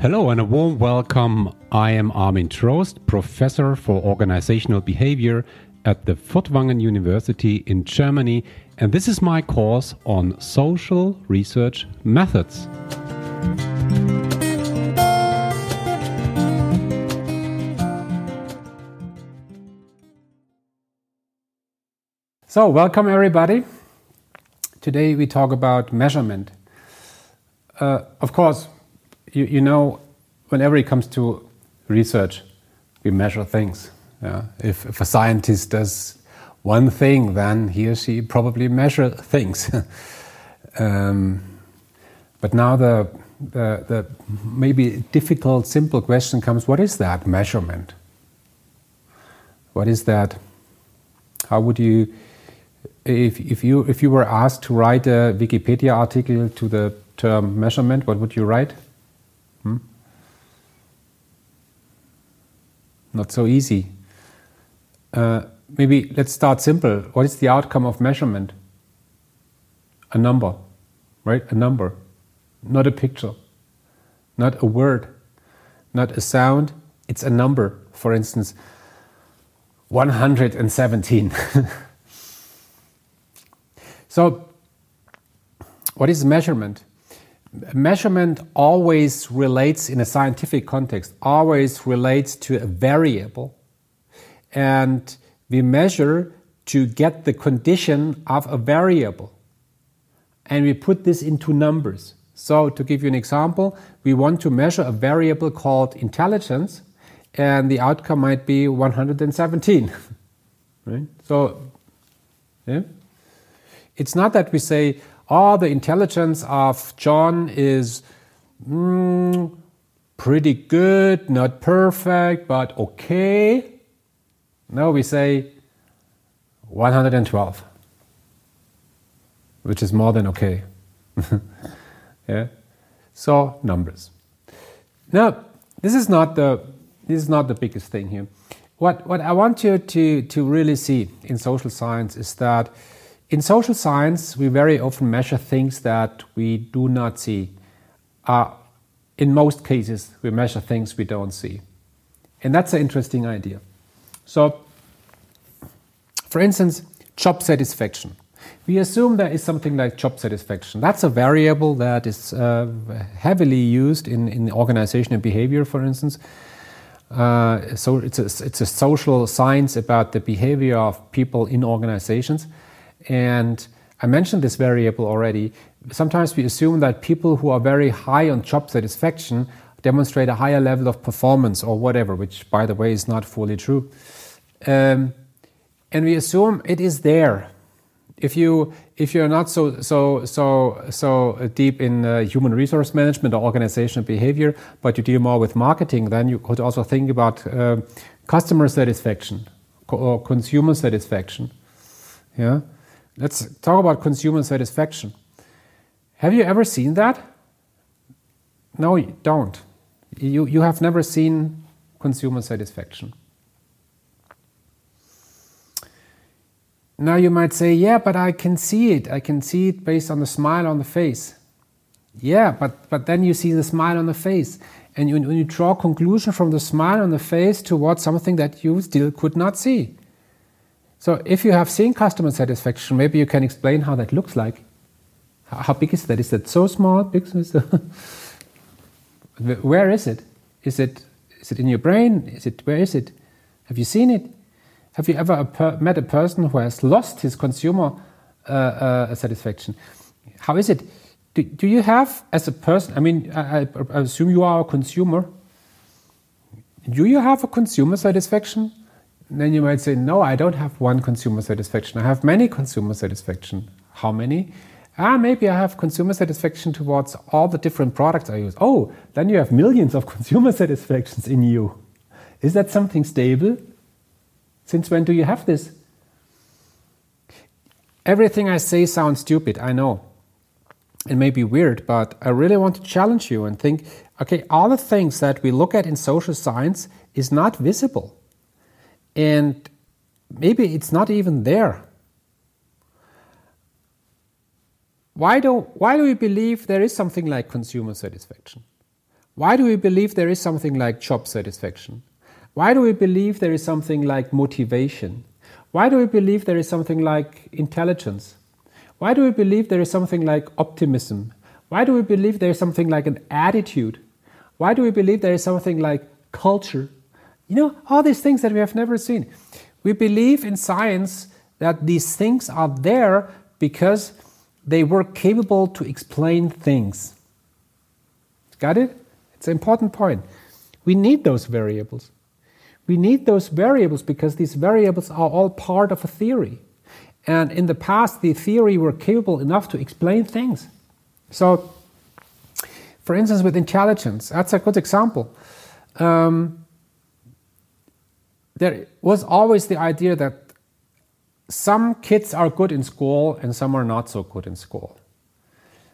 Hello and a warm welcome. I am Armin Trost, professor for organizational behavior at the Furtwangen University in Germany, and this is my course on social research methods. So, welcome everybody. Today we talk about measurement. Uh, of course, you, you, know, whenever it comes to research, we measure things. Yeah? If, if, a scientist does one thing, then he or she probably measure things. um, but now the, the, the maybe difficult, simple question comes: What is that measurement? What is that? How would you? if, if, you, if you were asked to write a Wikipedia article to the term measurement, what would you write? Not so easy. Uh, maybe let's start simple. What is the outcome of measurement? A number, right? A number, not a picture, not a word, not a sound. It's a number. For instance, 117. So, what is measurement? Measurement always relates in a scientific context, always relates to a variable. And we measure to get the condition of a variable. And we put this into numbers. So, to give you an example, we want to measure a variable called intelligence, and the outcome might be 117. right? So, yeah. It's not that we say, oh, the intelligence of John is mm, pretty good, not perfect, but okay. No, we say 112, which is more than okay. yeah. So numbers. Now, this is not the this is not the biggest thing here. What what I want you to to really see in social science is that in social science, we very often measure things that we do not see. Uh, in most cases, we measure things we don't see. And that's an interesting idea. So, for instance, job satisfaction. We assume there is something like job satisfaction. That's a variable that is uh, heavily used in, in organizational behavior, for instance. Uh, so it's a, it's a social science about the behavior of people in organizations. And I mentioned this variable already. Sometimes we assume that people who are very high on job satisfaction demonstrate a higher level of performance or whatever, which, by the way, is not fully true. Um, and we assume it is there. If you if you're not so so so so deep in uh, human resource management or organizational behavior, but you deal more with marketing, then you could also think about uh, customer satisfaction or consumer satisfaction. Yeah. Let's talk about consumer satisfaction. Have you ever seen that? No, you don't. You, you have never seen consumer satisfaction. Now you might say, yeah, but I can see it. I can see it based on the smile on the face. Yeah, but, but then you see the smile on the face. And you, when you draw conclusion from the smile on the face towards something that you still could not see. So if you have seen customer satisfaction, maybe you can explain how that looks like. How big is that? Is that so small? Big? where is it? Is it is it in your brain? Is it where is it? Have you seen it? Have you ever met a person who has lost his consumer uh, uh, satisfaction? How is it? Do, do, you have, as a person, I mean, I, I assume you are a consumer. Do you have a consumer satisfaction? Then you might say, no, I don't have one consumer satisfaction. I have many consumer satisfaction. How many? Ah, maybe I have consumer satisfaction towards all the different products I use. Oh, then you have millions of consumer satisfactions in you. Is that something stable? Since when do you have this? Everything I say sounds stupid, I know. It may be weird, but I really want to challenge you and think okay, all the things that we look at in social science is not visible. And maybe it's not even there. Why do, why do we believe there is something like consumer satisfaction? Why do we believe there is something like job satisfaction? Why do we believe there is something like motivation? Why do we believe there is something like intelligence? Why do we believe there is something like optimism? Why do we believe there is something like an attitude? Why do we believe there is something like culture? You know, all these things that we have never seen. We believe in science that these things are there because they were capable to explain things. Got it? It's an important point. We need those variables. We need those variables because these variables are all part of a theory. And in the past, the theory were capable enough to explain things. So, for instance, with intelligence, that's a good example. Um, there was always the idea that some kids are good in school and some are not so good in school.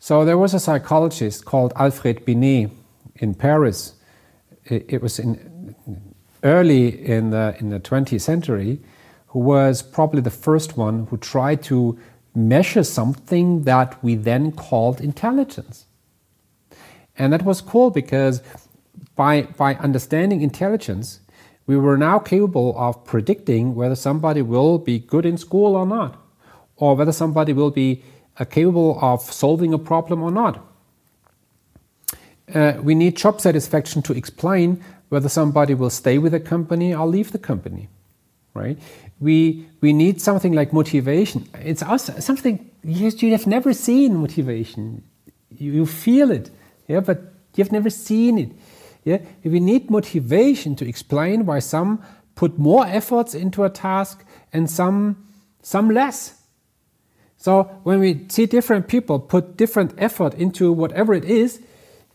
So there was a psychologist called Alfred Binet in Paris. It, was in early in the in the 20th century, who was probably the first one who tried to measure something that we then called intelligence. And that was cool because by by understanding intelligence, we were now capable of predicting whether somebody will be good in school or not, or whether somebody will be uh, capable of solving a problem or not. Uh, we need job satisfaction to explain whether somebody will stay with a company or leave the company, right? We we need something like motivation. It's also something you, you have never seen motivation. You, you feel it, yeah, but you've never seen it. Yeah? We need motivation to explain why some put more efforts into a task and some, some less. So when we see different people put different effort into whatever it is,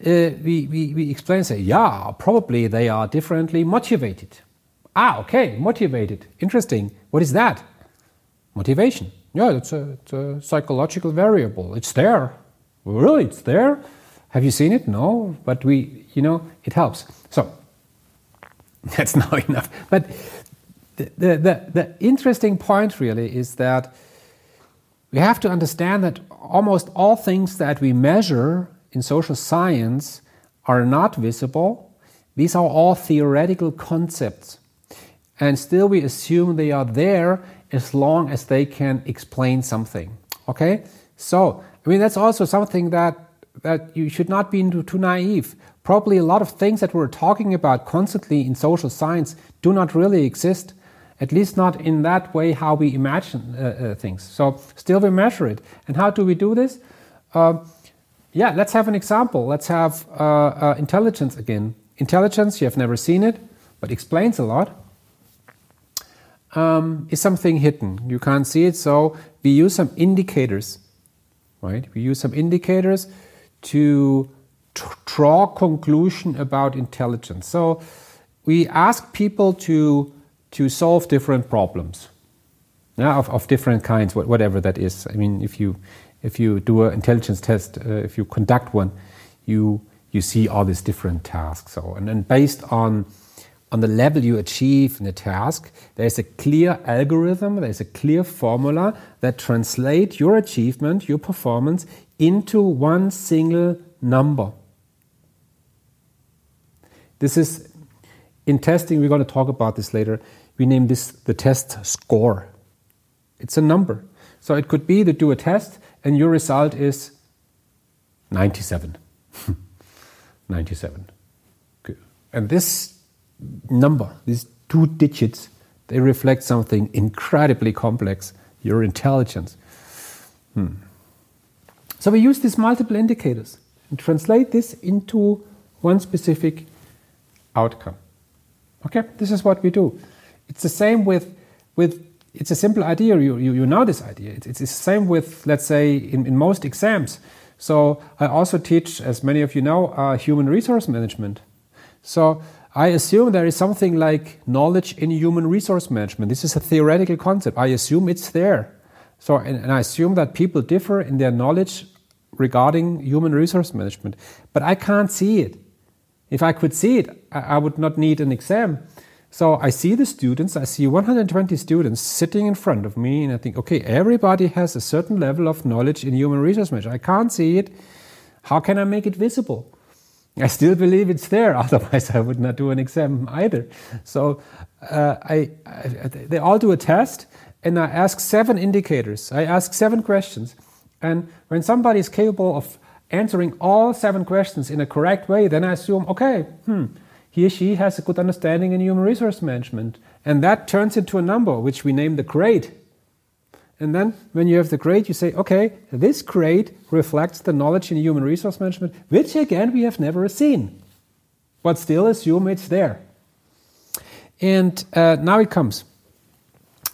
uh, we, we, we explain, say, yeah, probably they are differently motivated. Ah, okay, motivated. Interesting. What is that? Motivation. Yeah, it's a, it's a psychological variable. It's there. Really, it's there. Have you seen it? No, but we, you know, it helps. So that's not enough. But the, the, the, interesting point really is that we have to understand that almost all things that we measure in social science are not visible. These are all theoretical concepts. And still, we assume they are there as long as they can explain something. Okay? So, I mean, that's also something that that you should not be too naive. Probably a lot of things that we're talking about constantly in social science do not really exist, at least not in that way how we imagine uh, uh, things. So, still we measure it. And how do we do this? Uh, yeah, let's have an example. Let's have uh, uh, intelligence again. Intelligence, you have never seen it, but explains a lot. Um, is something hidden. You can't see it, so we use some indicators, right? We use some indicators to draw conclusion about intelligence. So we ask people to to solve different problems, yeah, of, of different kinds, whatever that is. I mean, if you if you do an intelligence test, uh, if you conduct one, you you see all these different tasks. So and then based on on the level you achieve in the task, there's a clear algorithm, there's a clear formula that translate your achievement, your performance into one single number. This is in testing, we're going to talk about this later. We name this the test score. It's a number. So it could be to do a test and your result is 97. 97. And this number, these two digits, they reflect something incredibly complex your intelligence. Hmm. So we use these multiple indicators and translate this into one specific outcome. Okay, this is what we do. It's the same with, with it's a simple idea, you, you, you know this idea. It's, it's the same with, let's say, in, in most exams. So I also teach, as many of you know, uh, human resource management. So I assume there is something like knowledge in human resource management. This is a theoretical concept. I assume it's there. So, and, and I assume that people differ in their knowledge regarding human resource management. But I can't see it. If I could see it, I would not need an exam. So I see the students, I see 120 students sitting in front of me, and I think, okay, everybody has a certain level of knowledge in human resource management. I can't see it. How can I make it visible? I still believe it's there. Otherwise, I would not do an exam either. So uh, I, I, they all do a test, and I ask seven indicators. I ask seven questions, and when somebody is capable of answering all seven questions in a correct way, then I assume, okay, hmm, he or she has a good understanding in human resource management, and that turns into a number which we name the grade. And then when you have the grade, you say, okay, this grade reflects the knowledge in human resource management, which again we have never seen, but still assume it's there. And uh, now it comes.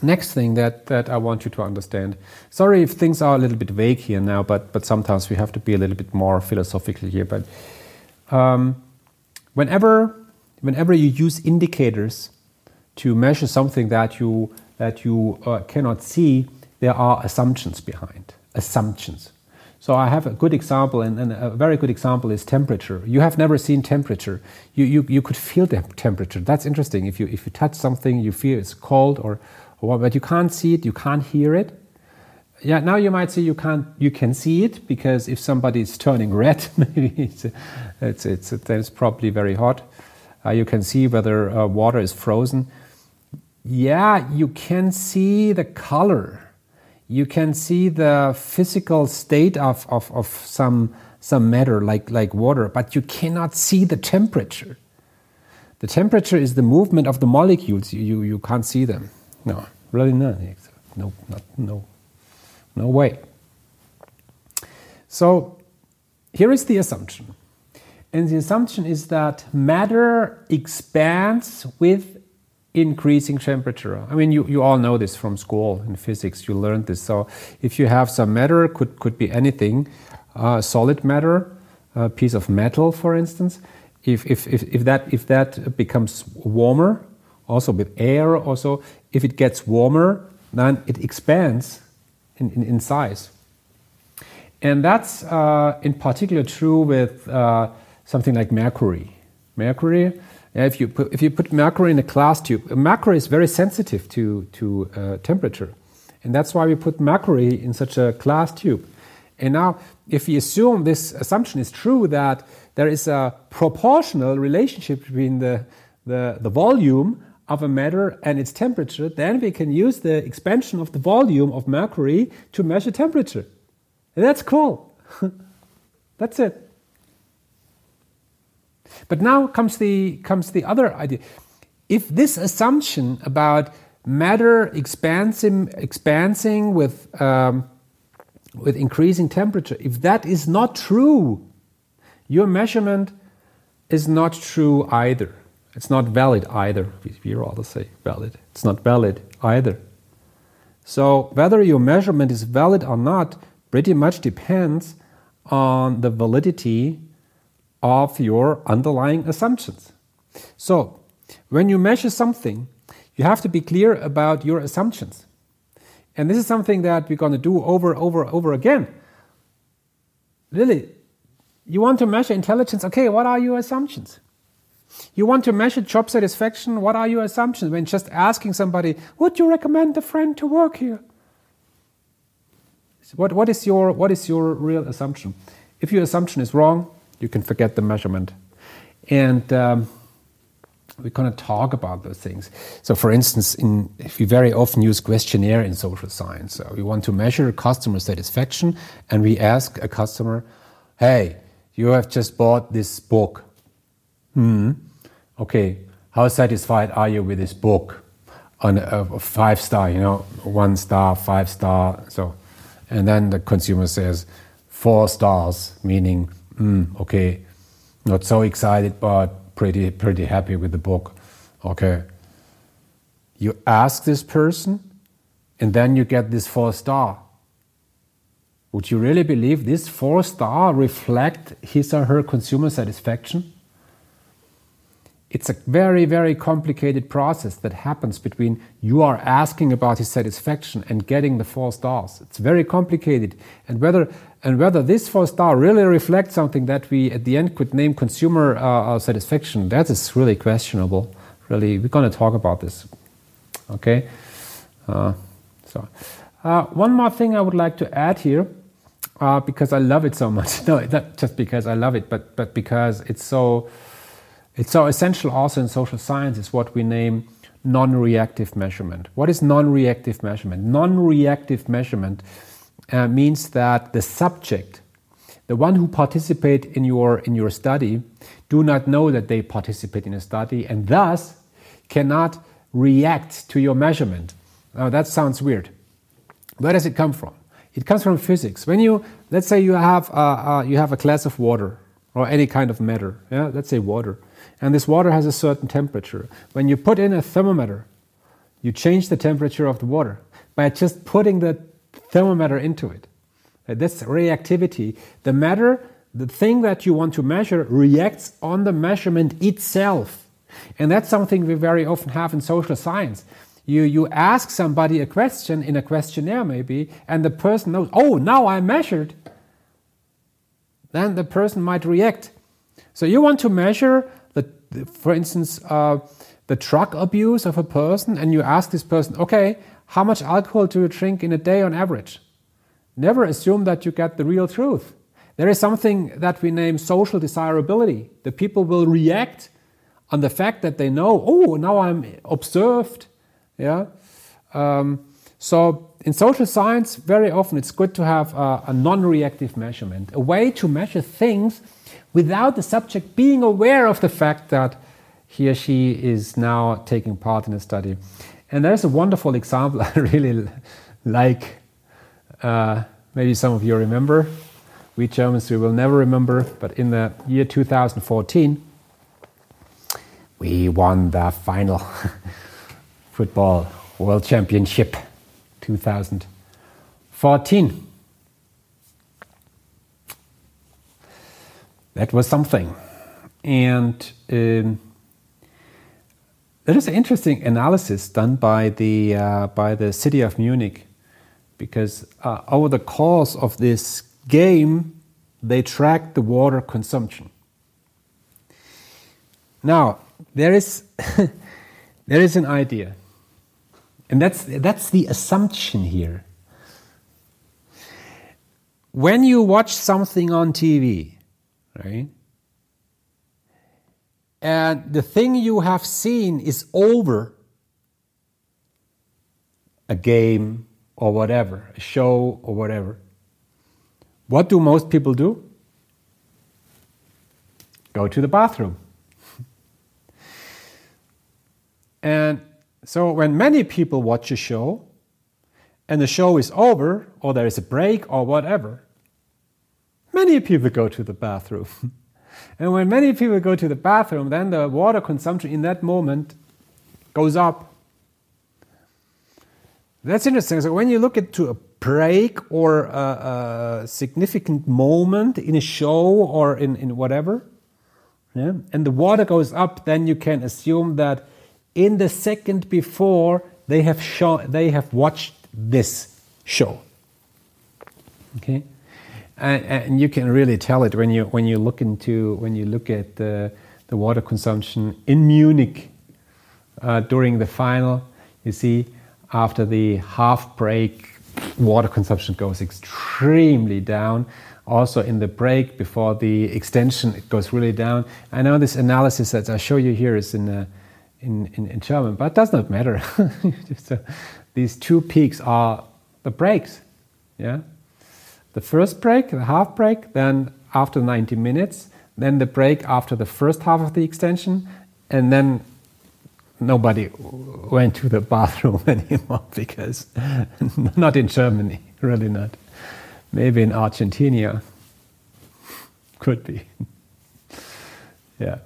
Next thing that, that I want you to understand. Sorry if things are a little bit vague here now, but, but sometimes we have to be a little bit more philosophical here. But um, whenever, whenever you use indicators to measure something that you, that you uh, cannot see, there are assumptions behind. Assumptions. So I have a good example, and, and, a very good example is temperature. You have never seen temperature. You, you, you could feel the temperature. That's interesting. If you, if you touch something, you feel it's cold, or, but you can't see it, you can't hear it. Yeah, now you might say you can't, you can see it because if somebody is turning red, maybe it's, it's, it's, it's probably very hot. Uh, you can see whether uh, water is frozen. Yeah, you can see the color you can see the physical state of, of, of some, some matter like, like water, but you cannot see the temperature. The temperature is the movement of the molecules. You, you, you can't see them. No, really not. No, not, no, no way. So here is the assumption. And the assumption is that matter expands with increasing temperature. I mean, you, you all know this from school in physics. You learned this. So if you have some matter, could could be anything, uh, solid matter, a piece of metal, for instance. If, if, if, if that if that becomes warmer, also with air, also if it gets warmer, then it expands in, in, in size. And that's uh, in particular true with uh, something like mercury. Mercury if you put, if you put mercury in a glass tube, mercury is very sensitive to to uh, temperature, and that's why we put mercury in such a glass tube. And now, if we assume this assumption is true that there is a proportional relationship between the the, the volume of a matter and its temperature, then we can use the expansion of the volume of mercury to measure temperature. And that's cool. that's it. But now comes the, comes the other idea. If this assumption about matter expanding, expanding with, um, with increasing temperature, if that is not true, your measurement is not true either. It's not valid either. We rather say valid. It's not valid either. So whether your measurement is valid or not pretty much depends on the validity of your underlying assumptions. So, when you measure something, you have to be clear about your assumptions. And this is something that we're going to do over, over, over again. Really, you want to measure intelligence, okay, what are your assumptions? You want to measure job satisfaction, what are your assumptions? When just asking somebody, would you recommend a friend to work here? What, what, is your, what is your real assumption? If your assumption is wrong, you can forget the measurement. And um, we're going to talk about those things. So, for instance, in, we very often use questionnaire in social science. So we want to measure customer satisfaction, and we ask a customer, "Hey, you have just bought this book. Hmm. Okay, how satisfied are you with this book? On a, a five star, you know, one star, five star. So, and then the consumer says four stars, meaning mm, okay, not so excited, but pretty, pretty happy with the book. Okay. You ask this person, and then you get this four star. Would you really believe this four star reflect his or her consumer satisfaction? It's a very, very complicated process that happens between you are asking about his satisfaction and getting the four stars. It's very complicated. And whether, and whether this four star really reflects something that we at the end could name consumer uh, uh satisfaction, that is really questionable. Really, we're going to talk about this. Okay? Uh, so, uh, one more thing I would like to add here. uh, because I love it so much. No, not just because I love it, but but because it's so it's so essential. Also in social science, is what we name non-reactive measurement. What is non-reactive measurement? Non-reactive measurement uh, means that the subject, the one who participate in your in your study, do not know that they participate in a study, and thus cannot react to your measurement. Now that sounds weird. Where does it come from? It comes from physics. When you, let's say you have, a, you have a glass of water or any kind of matter, yeah, let's say water, and this water has a certain temperature. When you put in a thermometer, you change the temperature of the water by just putting the thermometer into it. Uh, that's reactivity. The matter, the thing that you want to measure, reacts on the measurement itself. And that's something we very often have in social science. You, you ask somebody a question in a questionnaire, maybe, and the person knows, oh, now I measured. Then the person might react. So you want to measure, for instance, uh, the drug abuse of a person, and you ask this person, okay, how much alcohol do you drink in a day on average? Never assume that you get the real truth. There is something that we name social desirability. The people will react on the fact that they know, oh, now I'm observed, yeah. Um, so in social science, very often it's good to have a, a non-reactive measurement, a way to measure things without the subject being aware of the fact that he or she is now taking part in a study. And there's a wonderful example I really like. Uh, maybe some of you remember. We Germans, we will never remember, but in the year 2014, we won the final Football World Championship 2014. That was something. And um, there is an interesting analysis done by the, uh, by the city of Munich because uh, over the course of this game, they tracked the water consumption. Now, there is, there is an idea and that's, that's the assumption here. When you watch something on TV, right? And the thing you have seen is over a game or whatever, a show or whatever. What do most people do? Go to the bathroom. and so when many people watch a show and the show is over or there is a break or whatever, many people go to the bathroom. and when many people go to the bathroom, then the water consumption in that moment goes up. That's interesting. So when you look into a break or a, a significant moment in a show or in, in whatever, yeah, and the water goes up, then you can assume that in the second before they have shown they have watched this show okay and, and, you can really tell it when you when you look into when you look at the, the water consumption in Munich uh, during the final you see after the half break water consumption goes extremely down also in the break before the extension it goes really down i know this analysis that i show you here is in a in, in, in German, but it does not matter. these two peaks are the breaks. Yeah, the first break, the half break, then after 90 minutes, then the break after the first half of the extension, and then nobody went to the bathroom anymore because not in Germany, really not. Maybe in Argentina, could be. yeah,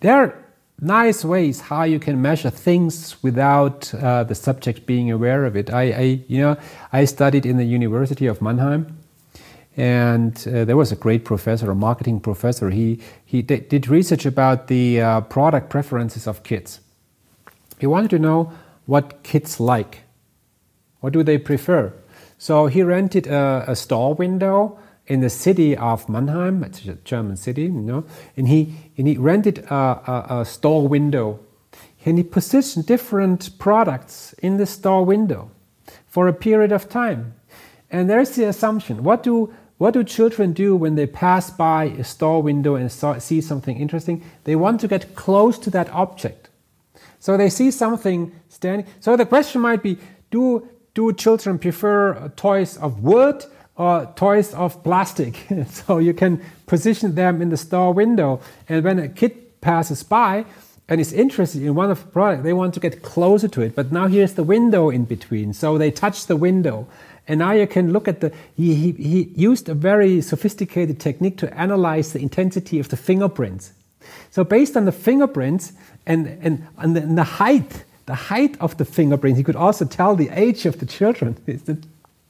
there are nice ways how you can measure things without uh, the subject being aware of it. I, I, you know, I studied in the University of Mannheim, and uh, there was a great professor, a marketing professor. He he did research about the uh, product preferences of kids. He wanted to know what kids like, what do they prefer. So he rented a, a store window in the city of Mannheim, it's a German city, you know, and he, and he rented a, a, a store window and he positioned different products in the store window for a period of time. And there's the assumption what do, what do children do when they pass by a store window and see something interesting? They want to get close to that object. So they see something standing. So the question might be do, do children prefer uh, toys of wood or toys of plastic? so you can position them in the store window. And when a kid passes by, and is interested in one of the product, they want to get closer to it. But now here's the window in between, so they touch the window, and now you can look at the. He, he, he used a very sophisticated technique to analyze the intensity of the fingerprints. So based on the fingerprints and and, and, the, and the height, the height of the fingerprints, he could also tell the age of the children. It's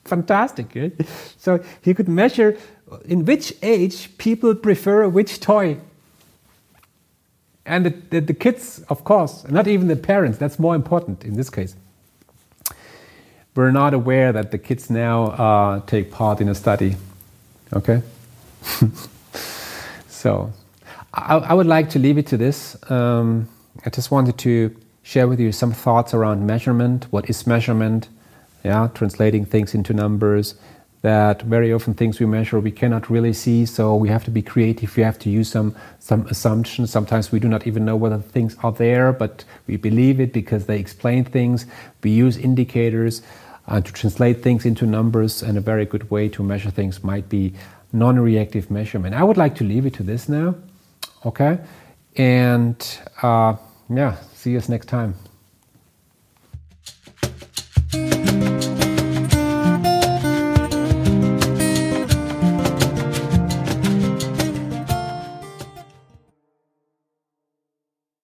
fantastic. Right? So he could measure in which age people prefer which toy and the, the, the, kids, of course, not even the parents, that's more important in this case. We're not aware that the kids now uh, take part in a study. Okay? so, I, I, would like to leave it to this. Um, I just wanted to share with you some thoughts around measurement. What is measurement? Yeah, translating things into numbers, that very often things we measure we cannot really see so we have to be creative we have to use some some assumptions sometimes we do not even know whether things are there but we believe it because they explain things we use indicators uh, to translate things into numbers and a very good way to measure things might be non-reactive measurement. I would like to leave it to this now okay? And uh, yeah see us next time